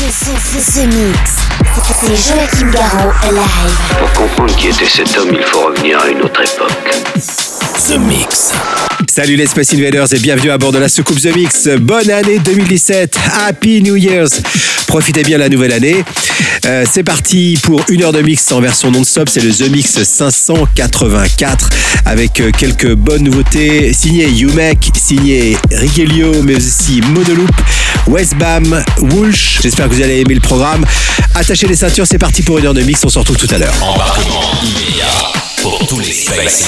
Mix. C'est Joachim Garraud live. Pour comprendre qui était cet homme, il faut revenir à une autre époque. The Mix. Salut les Space Invaders et bienvenue à bord de la soucoupe The Mix. Bonne année 2017. Happy New Year's. Profitez bien de la nouvelle année. Euh, c'est parti pour une heure de mix en version non-stop. C'est le The Mix 584 avec euh, quelques bonnes nouveautés. Signé Umek, signé Rigelio, mais aussi Monoloop, Westbam, Wulch. J'espère que vous allez aimer le programme. Attachez les ceintures, c'est parti pour une heure de mix. On se retrouve tout à l'heure. Embarquement immédiat pour tous les Space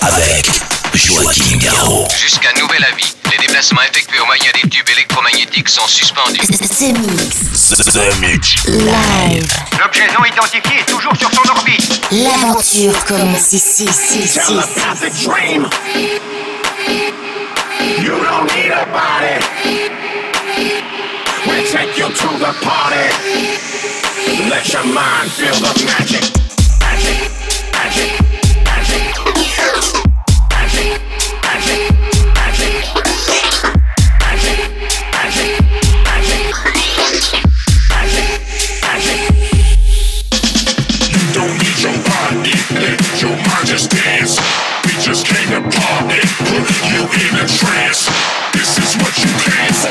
avec Joachim Garraud. Jusqu'à nouvel avis, les déplacements effectués au moyen des tubes électromagnétiques sont suspendus. The Mix. The Mix. Live. L'objet non identifié est toujours sur son orbite. L'aventure commence ici, ici, ici. dream. You don't need a body. Take you to the party. Let your mind feel the magic. Magic, magic, magic. Magic, magic, magic. Magic, magic, magic. Magic, magic. You don't need your body, let your mind just dance. We just came to party, put you in a trance. This is what you came for,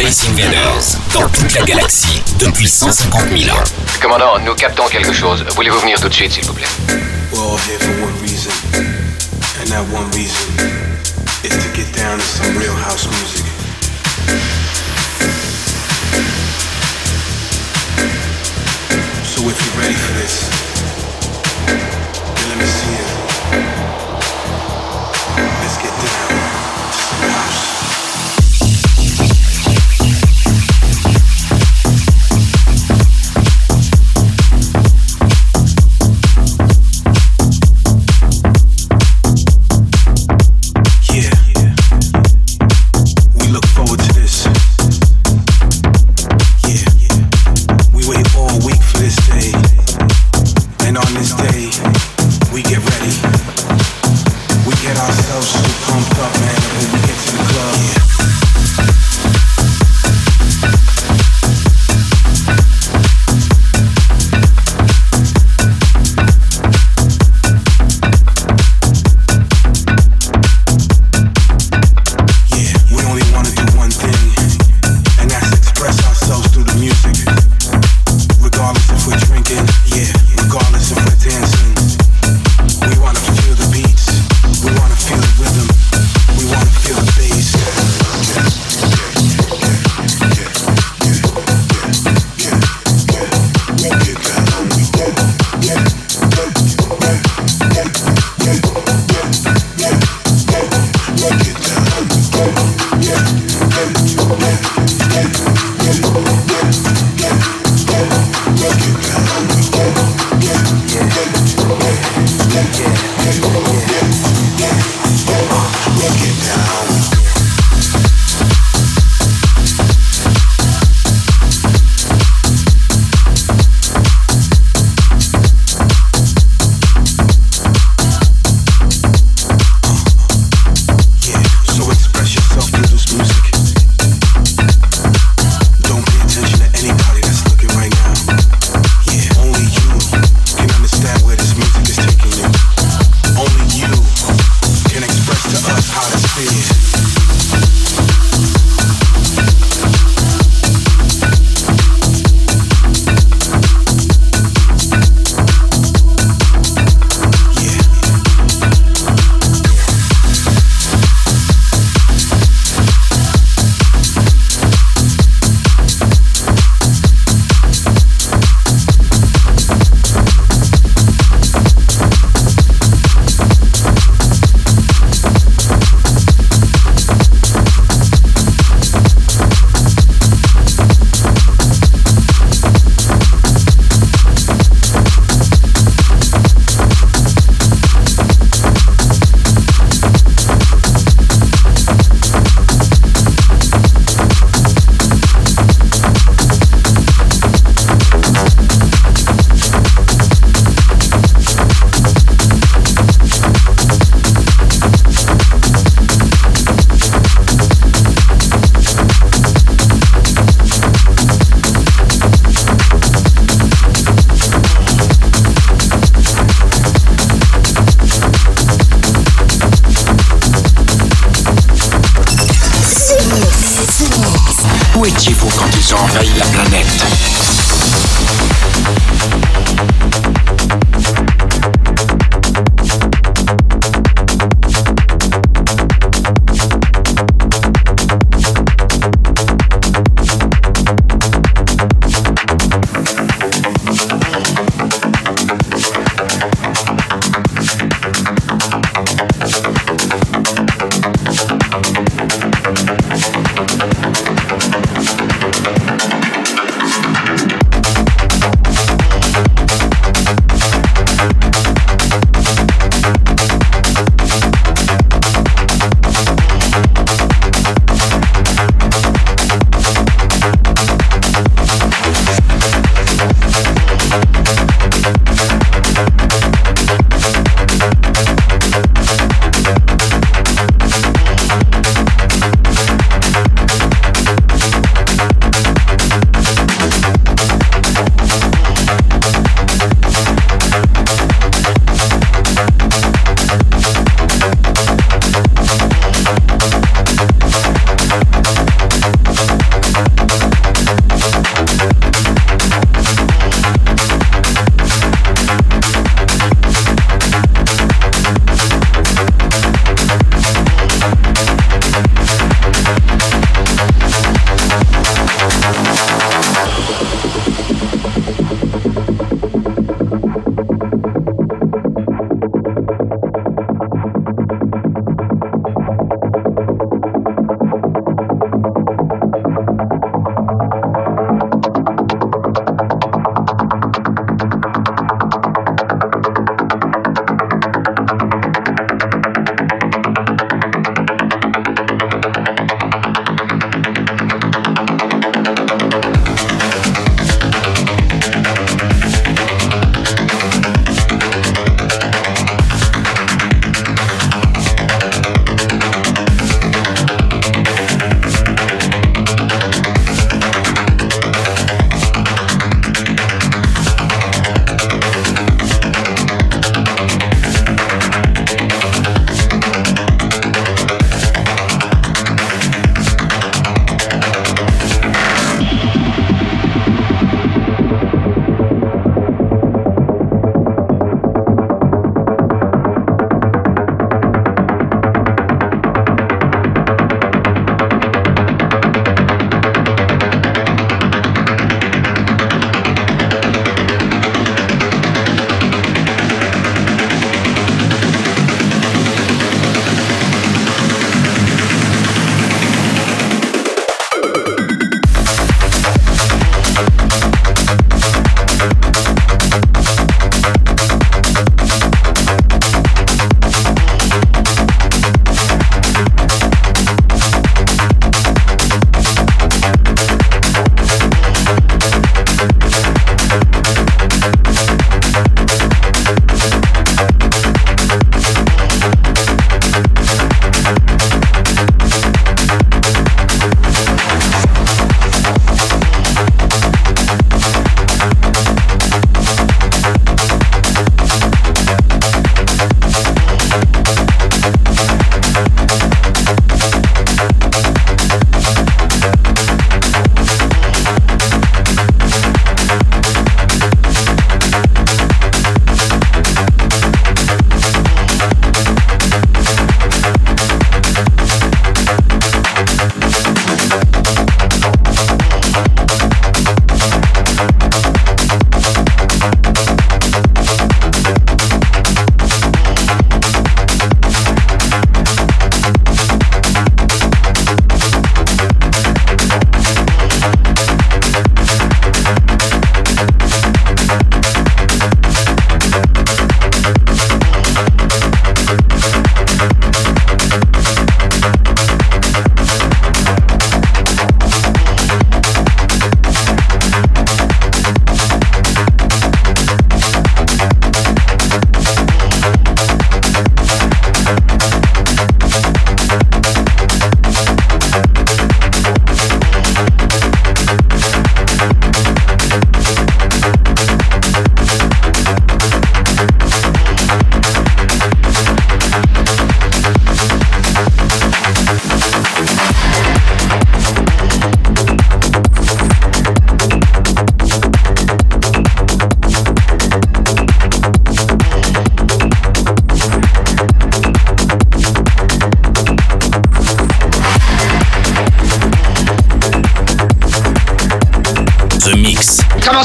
Space Invaders dans toute la galaxie depuis 150 000 ans. Commandant, nous captons quelque chose. Voulez-vous venir tout de suite, s'il vous plaît We're all here for one reason, and that one reason is to get down to some real house music. So if you're ready for this,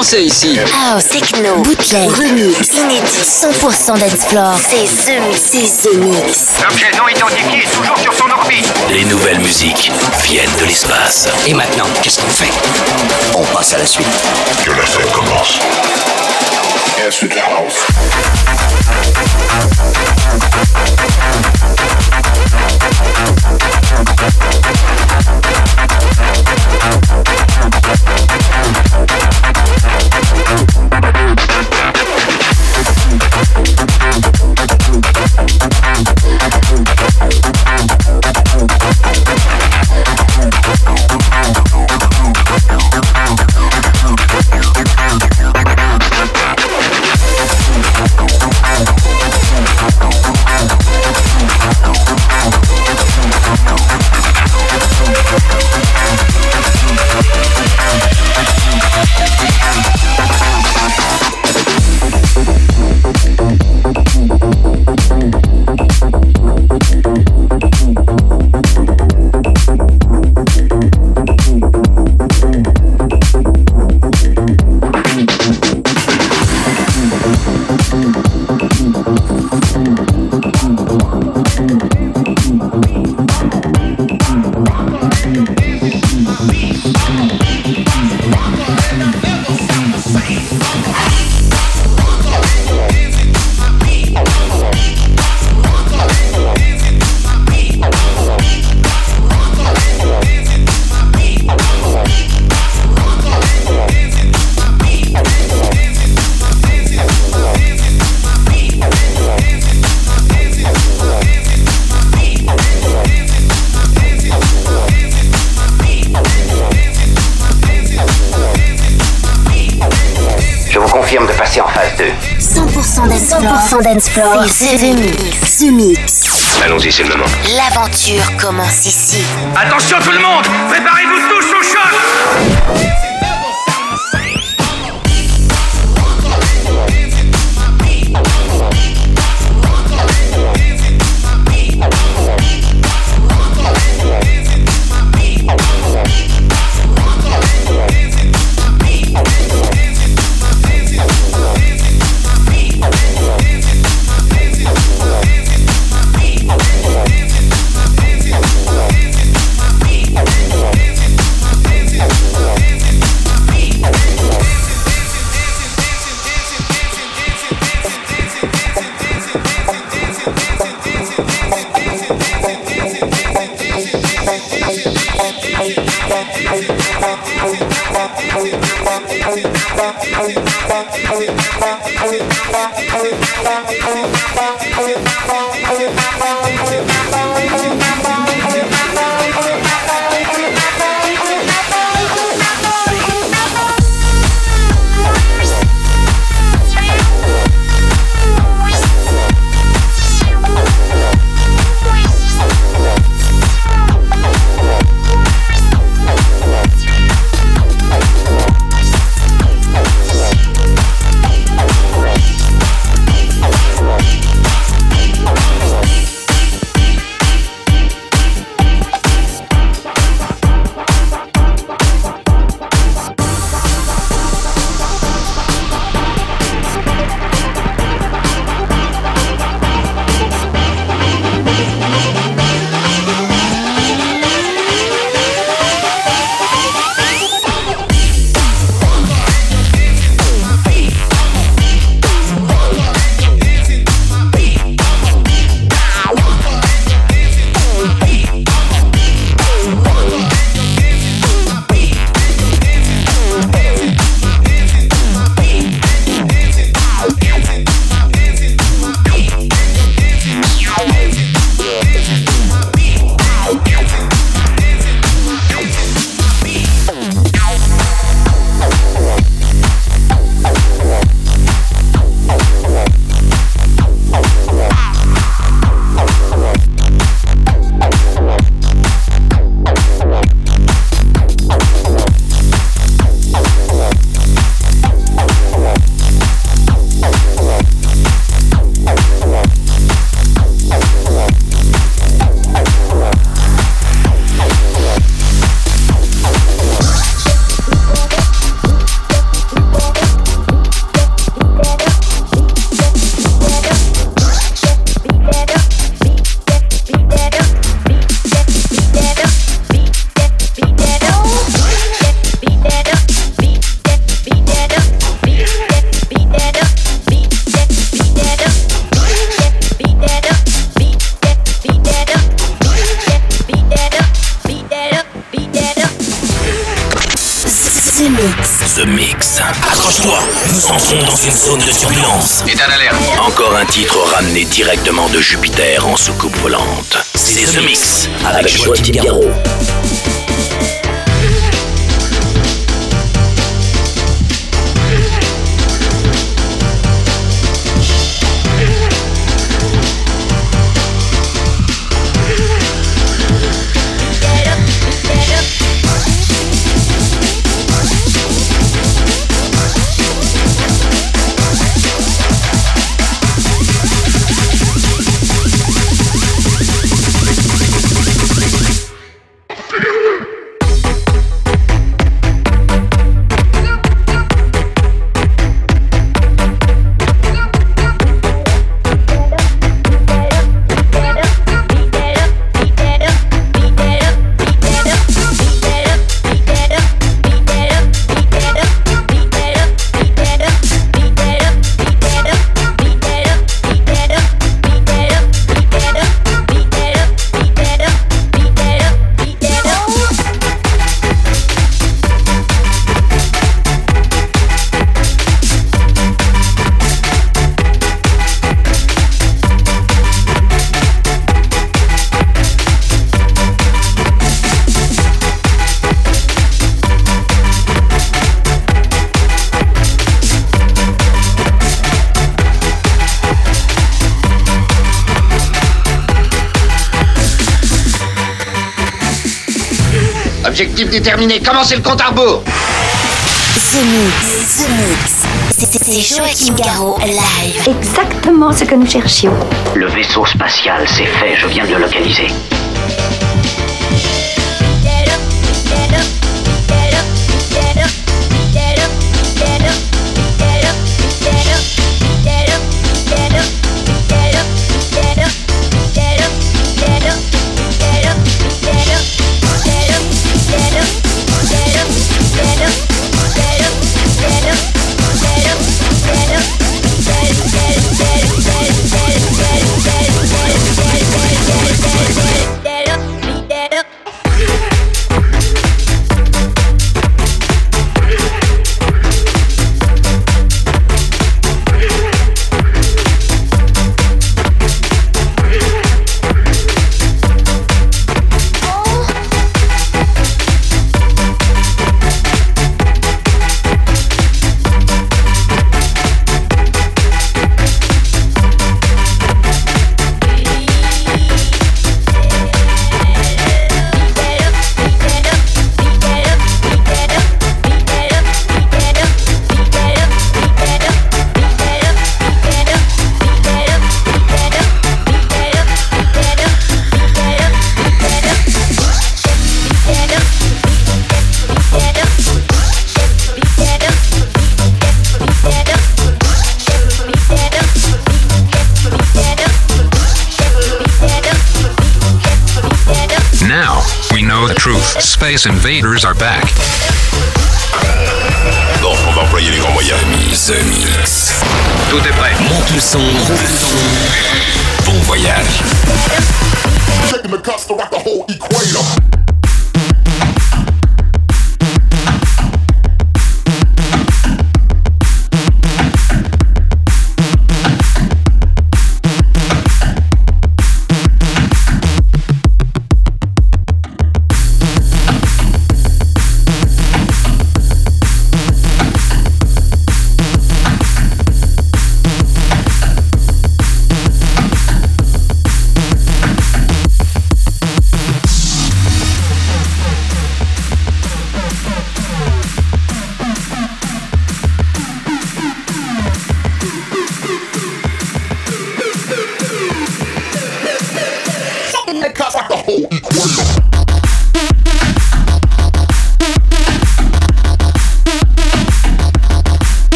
Danser ici. House, techno, bootleg, remix, inédit, 100% dance floor. C'est The Mix. C'est The Mix. L'objet non identifié est toujours sur son orbite. Les nouvelles musiques viennent de l'espace. Et maintenant, qu'est-ce qu'on fait? On passe à la suite. Que la fête commence. Answer the house. Je 100% dance floor. 100% dance floor. C'est The Mix. The Mix. Allons-y, c'est le moment. L'aventure commence ici. Attention tout le monde, préparez-vous tous au choc. Directement de Jupiter en soucoupe volante. C'est The Mix Avec Joachim Garraud. Objectif déterminé, commencez le compte à rebours? The Mix. The Mix. C'est- Joachim Garraud live. Exactement ce que nous cherchions. Le vaisseau spatial, c'est fait, je viens de le localiser. now, we know the truth. Space invaders are back. On va employer les grands moyens. Mix. Tout est prêt. Monte le son. Bon voyage. Taking the cuts to rock the whole equator.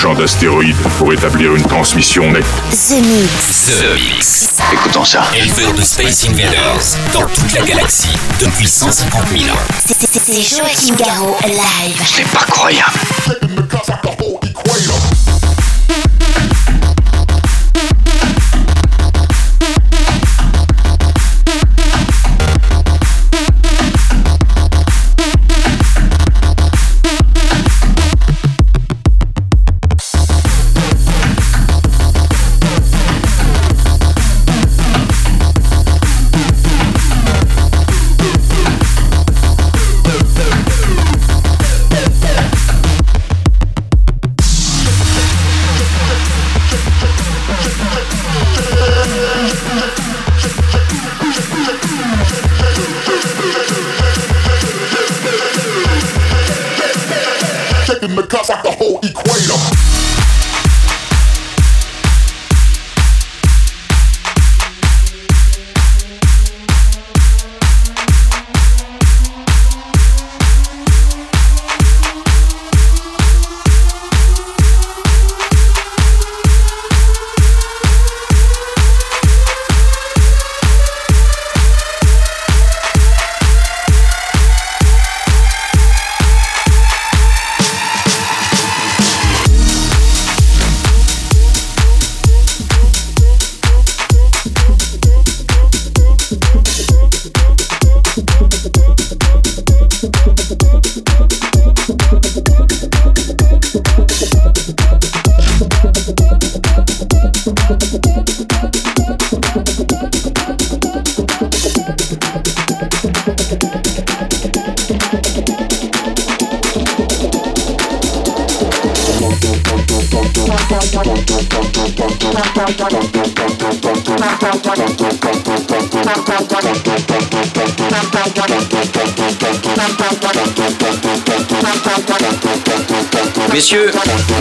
Champ d'astéroïdes pour établir une transmission nette. The Mix. The Mix. Écoutons ça. Éleveur de Space Invaders dans toute la galaxie depuis 150 000 ans. C'est- c'est- C'est Joachim Garraud live. C'est pas croyable. Messieurs,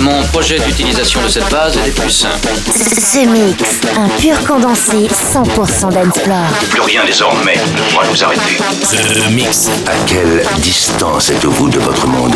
mon projet d'utilisation de cette base est plus simple. The Mix, un pur condensé 100% dancefloor. Plus rien désormais ne pourra nous arrêter. The Mix. À quelle distance êtes-vous de votre monde?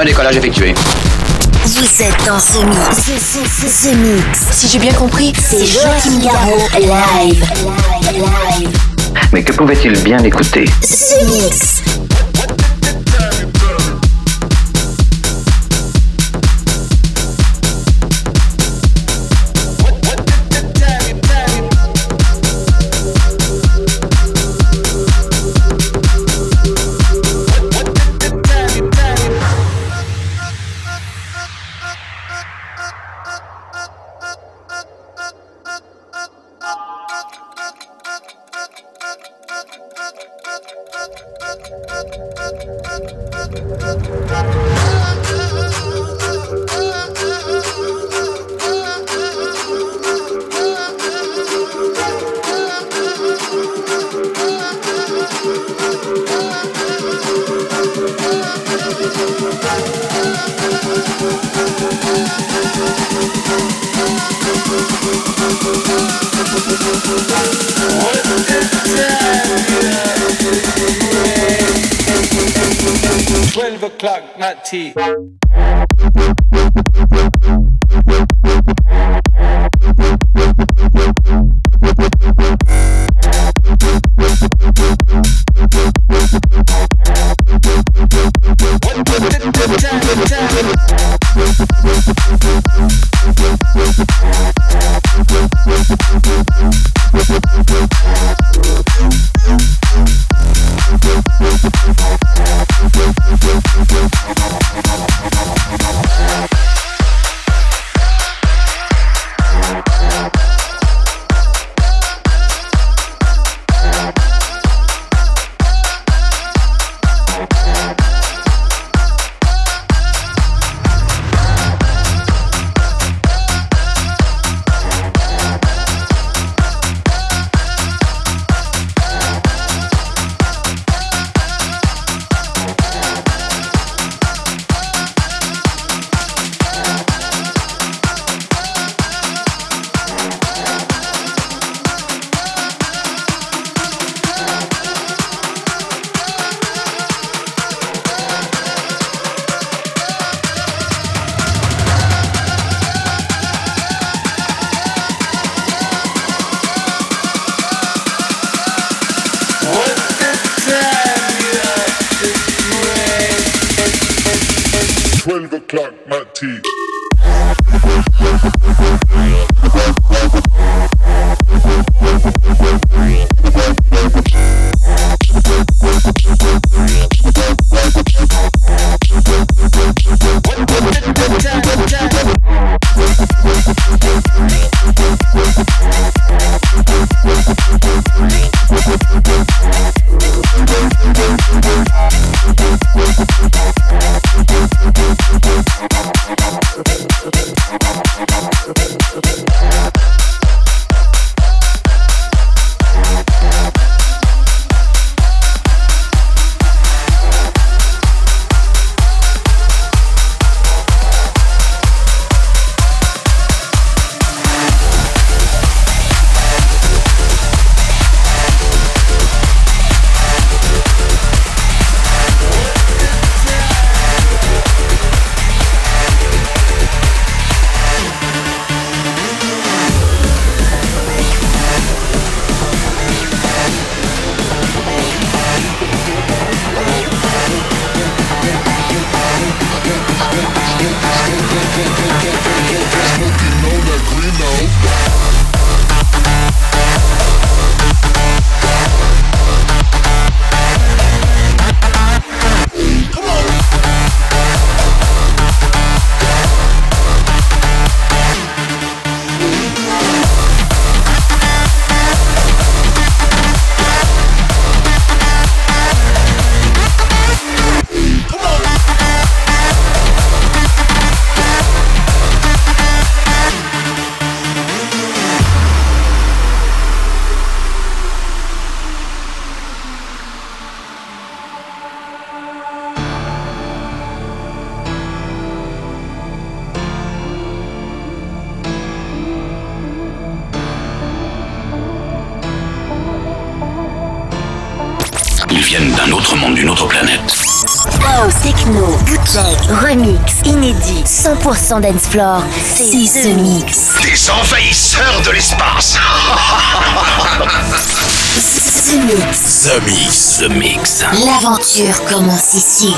1, décollage effectué. Vous êtes dans ce mix. Ce. Si j'ai bien compris, C'est Joachim Garraud live. Live. Mais que pouvait-il bien écouter? Ce mix. 100% dance floor. C'est The Mix. Des envahisseurs de l'espace. The Mix. The Mix. L'aventure commence ici.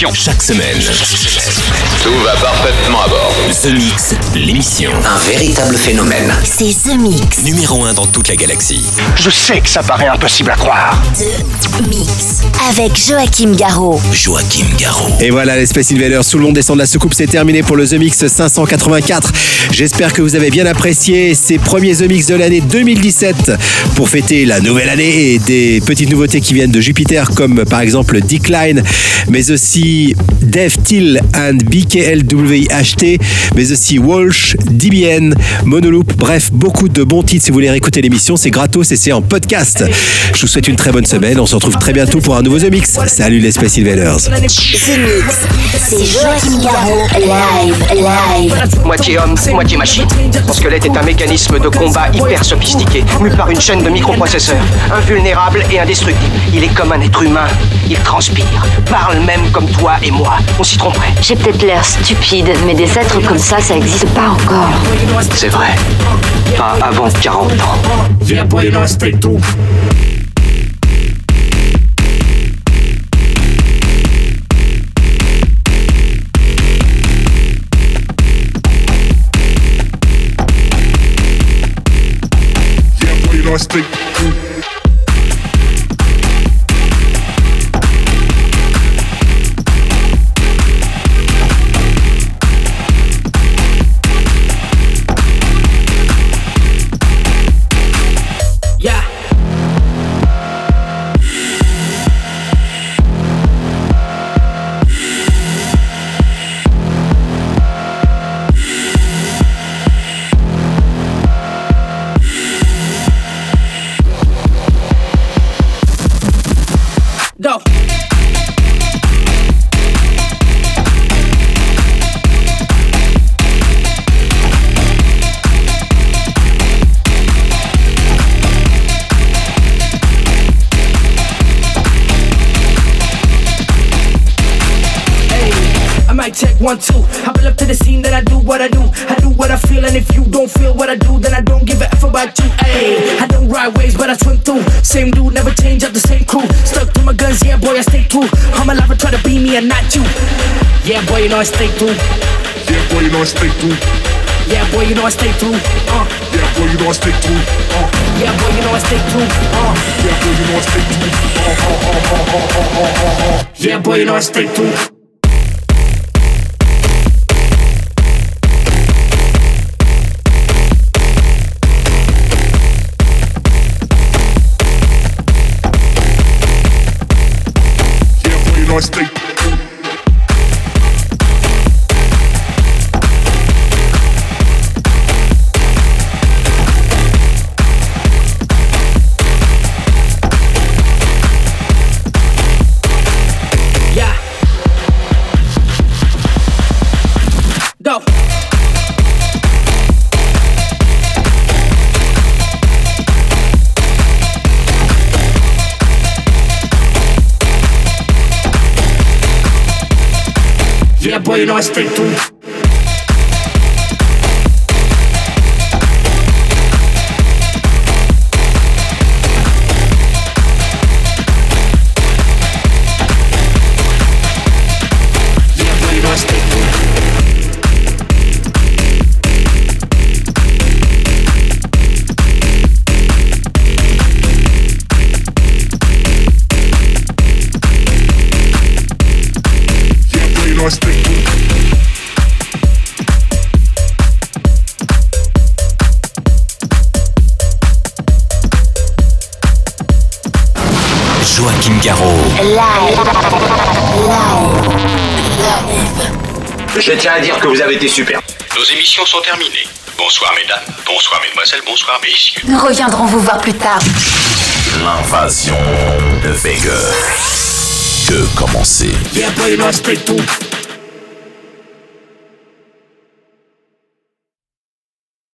Chaque semaine, Tout va parfaitement à bord. The Mix, l'émission. Un véritable phénomène. C'est The Mix. Numéro 1 dans toute la galaxie. Je sais que ça paraît impossible à croire. The Mix. Avec Joachim Garraud. Joachim Garraud. Et voilà, les Space Invaders, tout le monde descend de la soucoupe, c'est terminé pour le The Mix 584. J'espère que vous avez bien apprécié ces premiers The Mix de l'année 2017 pour fêter la nouvelle année et des petites nouveautés qui viennent de Jupiter comme par exemple Decline, mais aussi Dev Till and BKLWHT, mais aussi Walsh, DBN, Monoloop, bref, beaucoup de bons titres si vous voulez réécouter l'émission, c'est gratos et c'est en podcast. Je vous souhaite une très bonne semaine, on se retrouve très bientôt pour un nouveau The Mix. Salut les Space Invaders. The Mix. C'est Joachim Garraud. Live, live. Moitié homme, moitié machine. Son squelette est un mécanisme de combat hyper sophistiqué, mu par une chaîne de microprocesseurs, invulnérable et indestructible. Il est comme un être humain. Il transpire, parle même comme toi et moi. On s'y tromperait. J'ai peut-être l'air stupide, mais des êtres comme ça, ça existe pas encore. C'est vrai. Pas avant 40 ans. Yeah, one, two. I pull up to the scene, then I do what I do. I do what I feel, and if you don't feel what I do, then I don't give a F about you. Ayy, I don't ride waves, but I swim through. Same dude, never change up the same crew. Stuck to my guns, yeah, boy, I stay true. I'm alive, I try to be me and not you. Yeah, boy, you know I stay true. Yeah, boy, you know I stay true. Yeah, boy, you know I stay true. Uh. Yeah, boy, you know I stay true. Uh. Yeah, boy, you know I stay true. Uh. Yeah, boy, you know I stay true. Uh, uh, uh, uh, uh, uh, uh, uh. Yeah, boy, you know I stay true. I stay Yeah, boy, you know Je tiens à dire que vous avez été super. Nos émissions sont terminées. Bonsoir mesdames, bonsoir mesdemoiselles, bonsoir messieurs. Nous reviendrons vous voir plus tard. L'invasion de Vega. Que commencer Yeah, I stay true.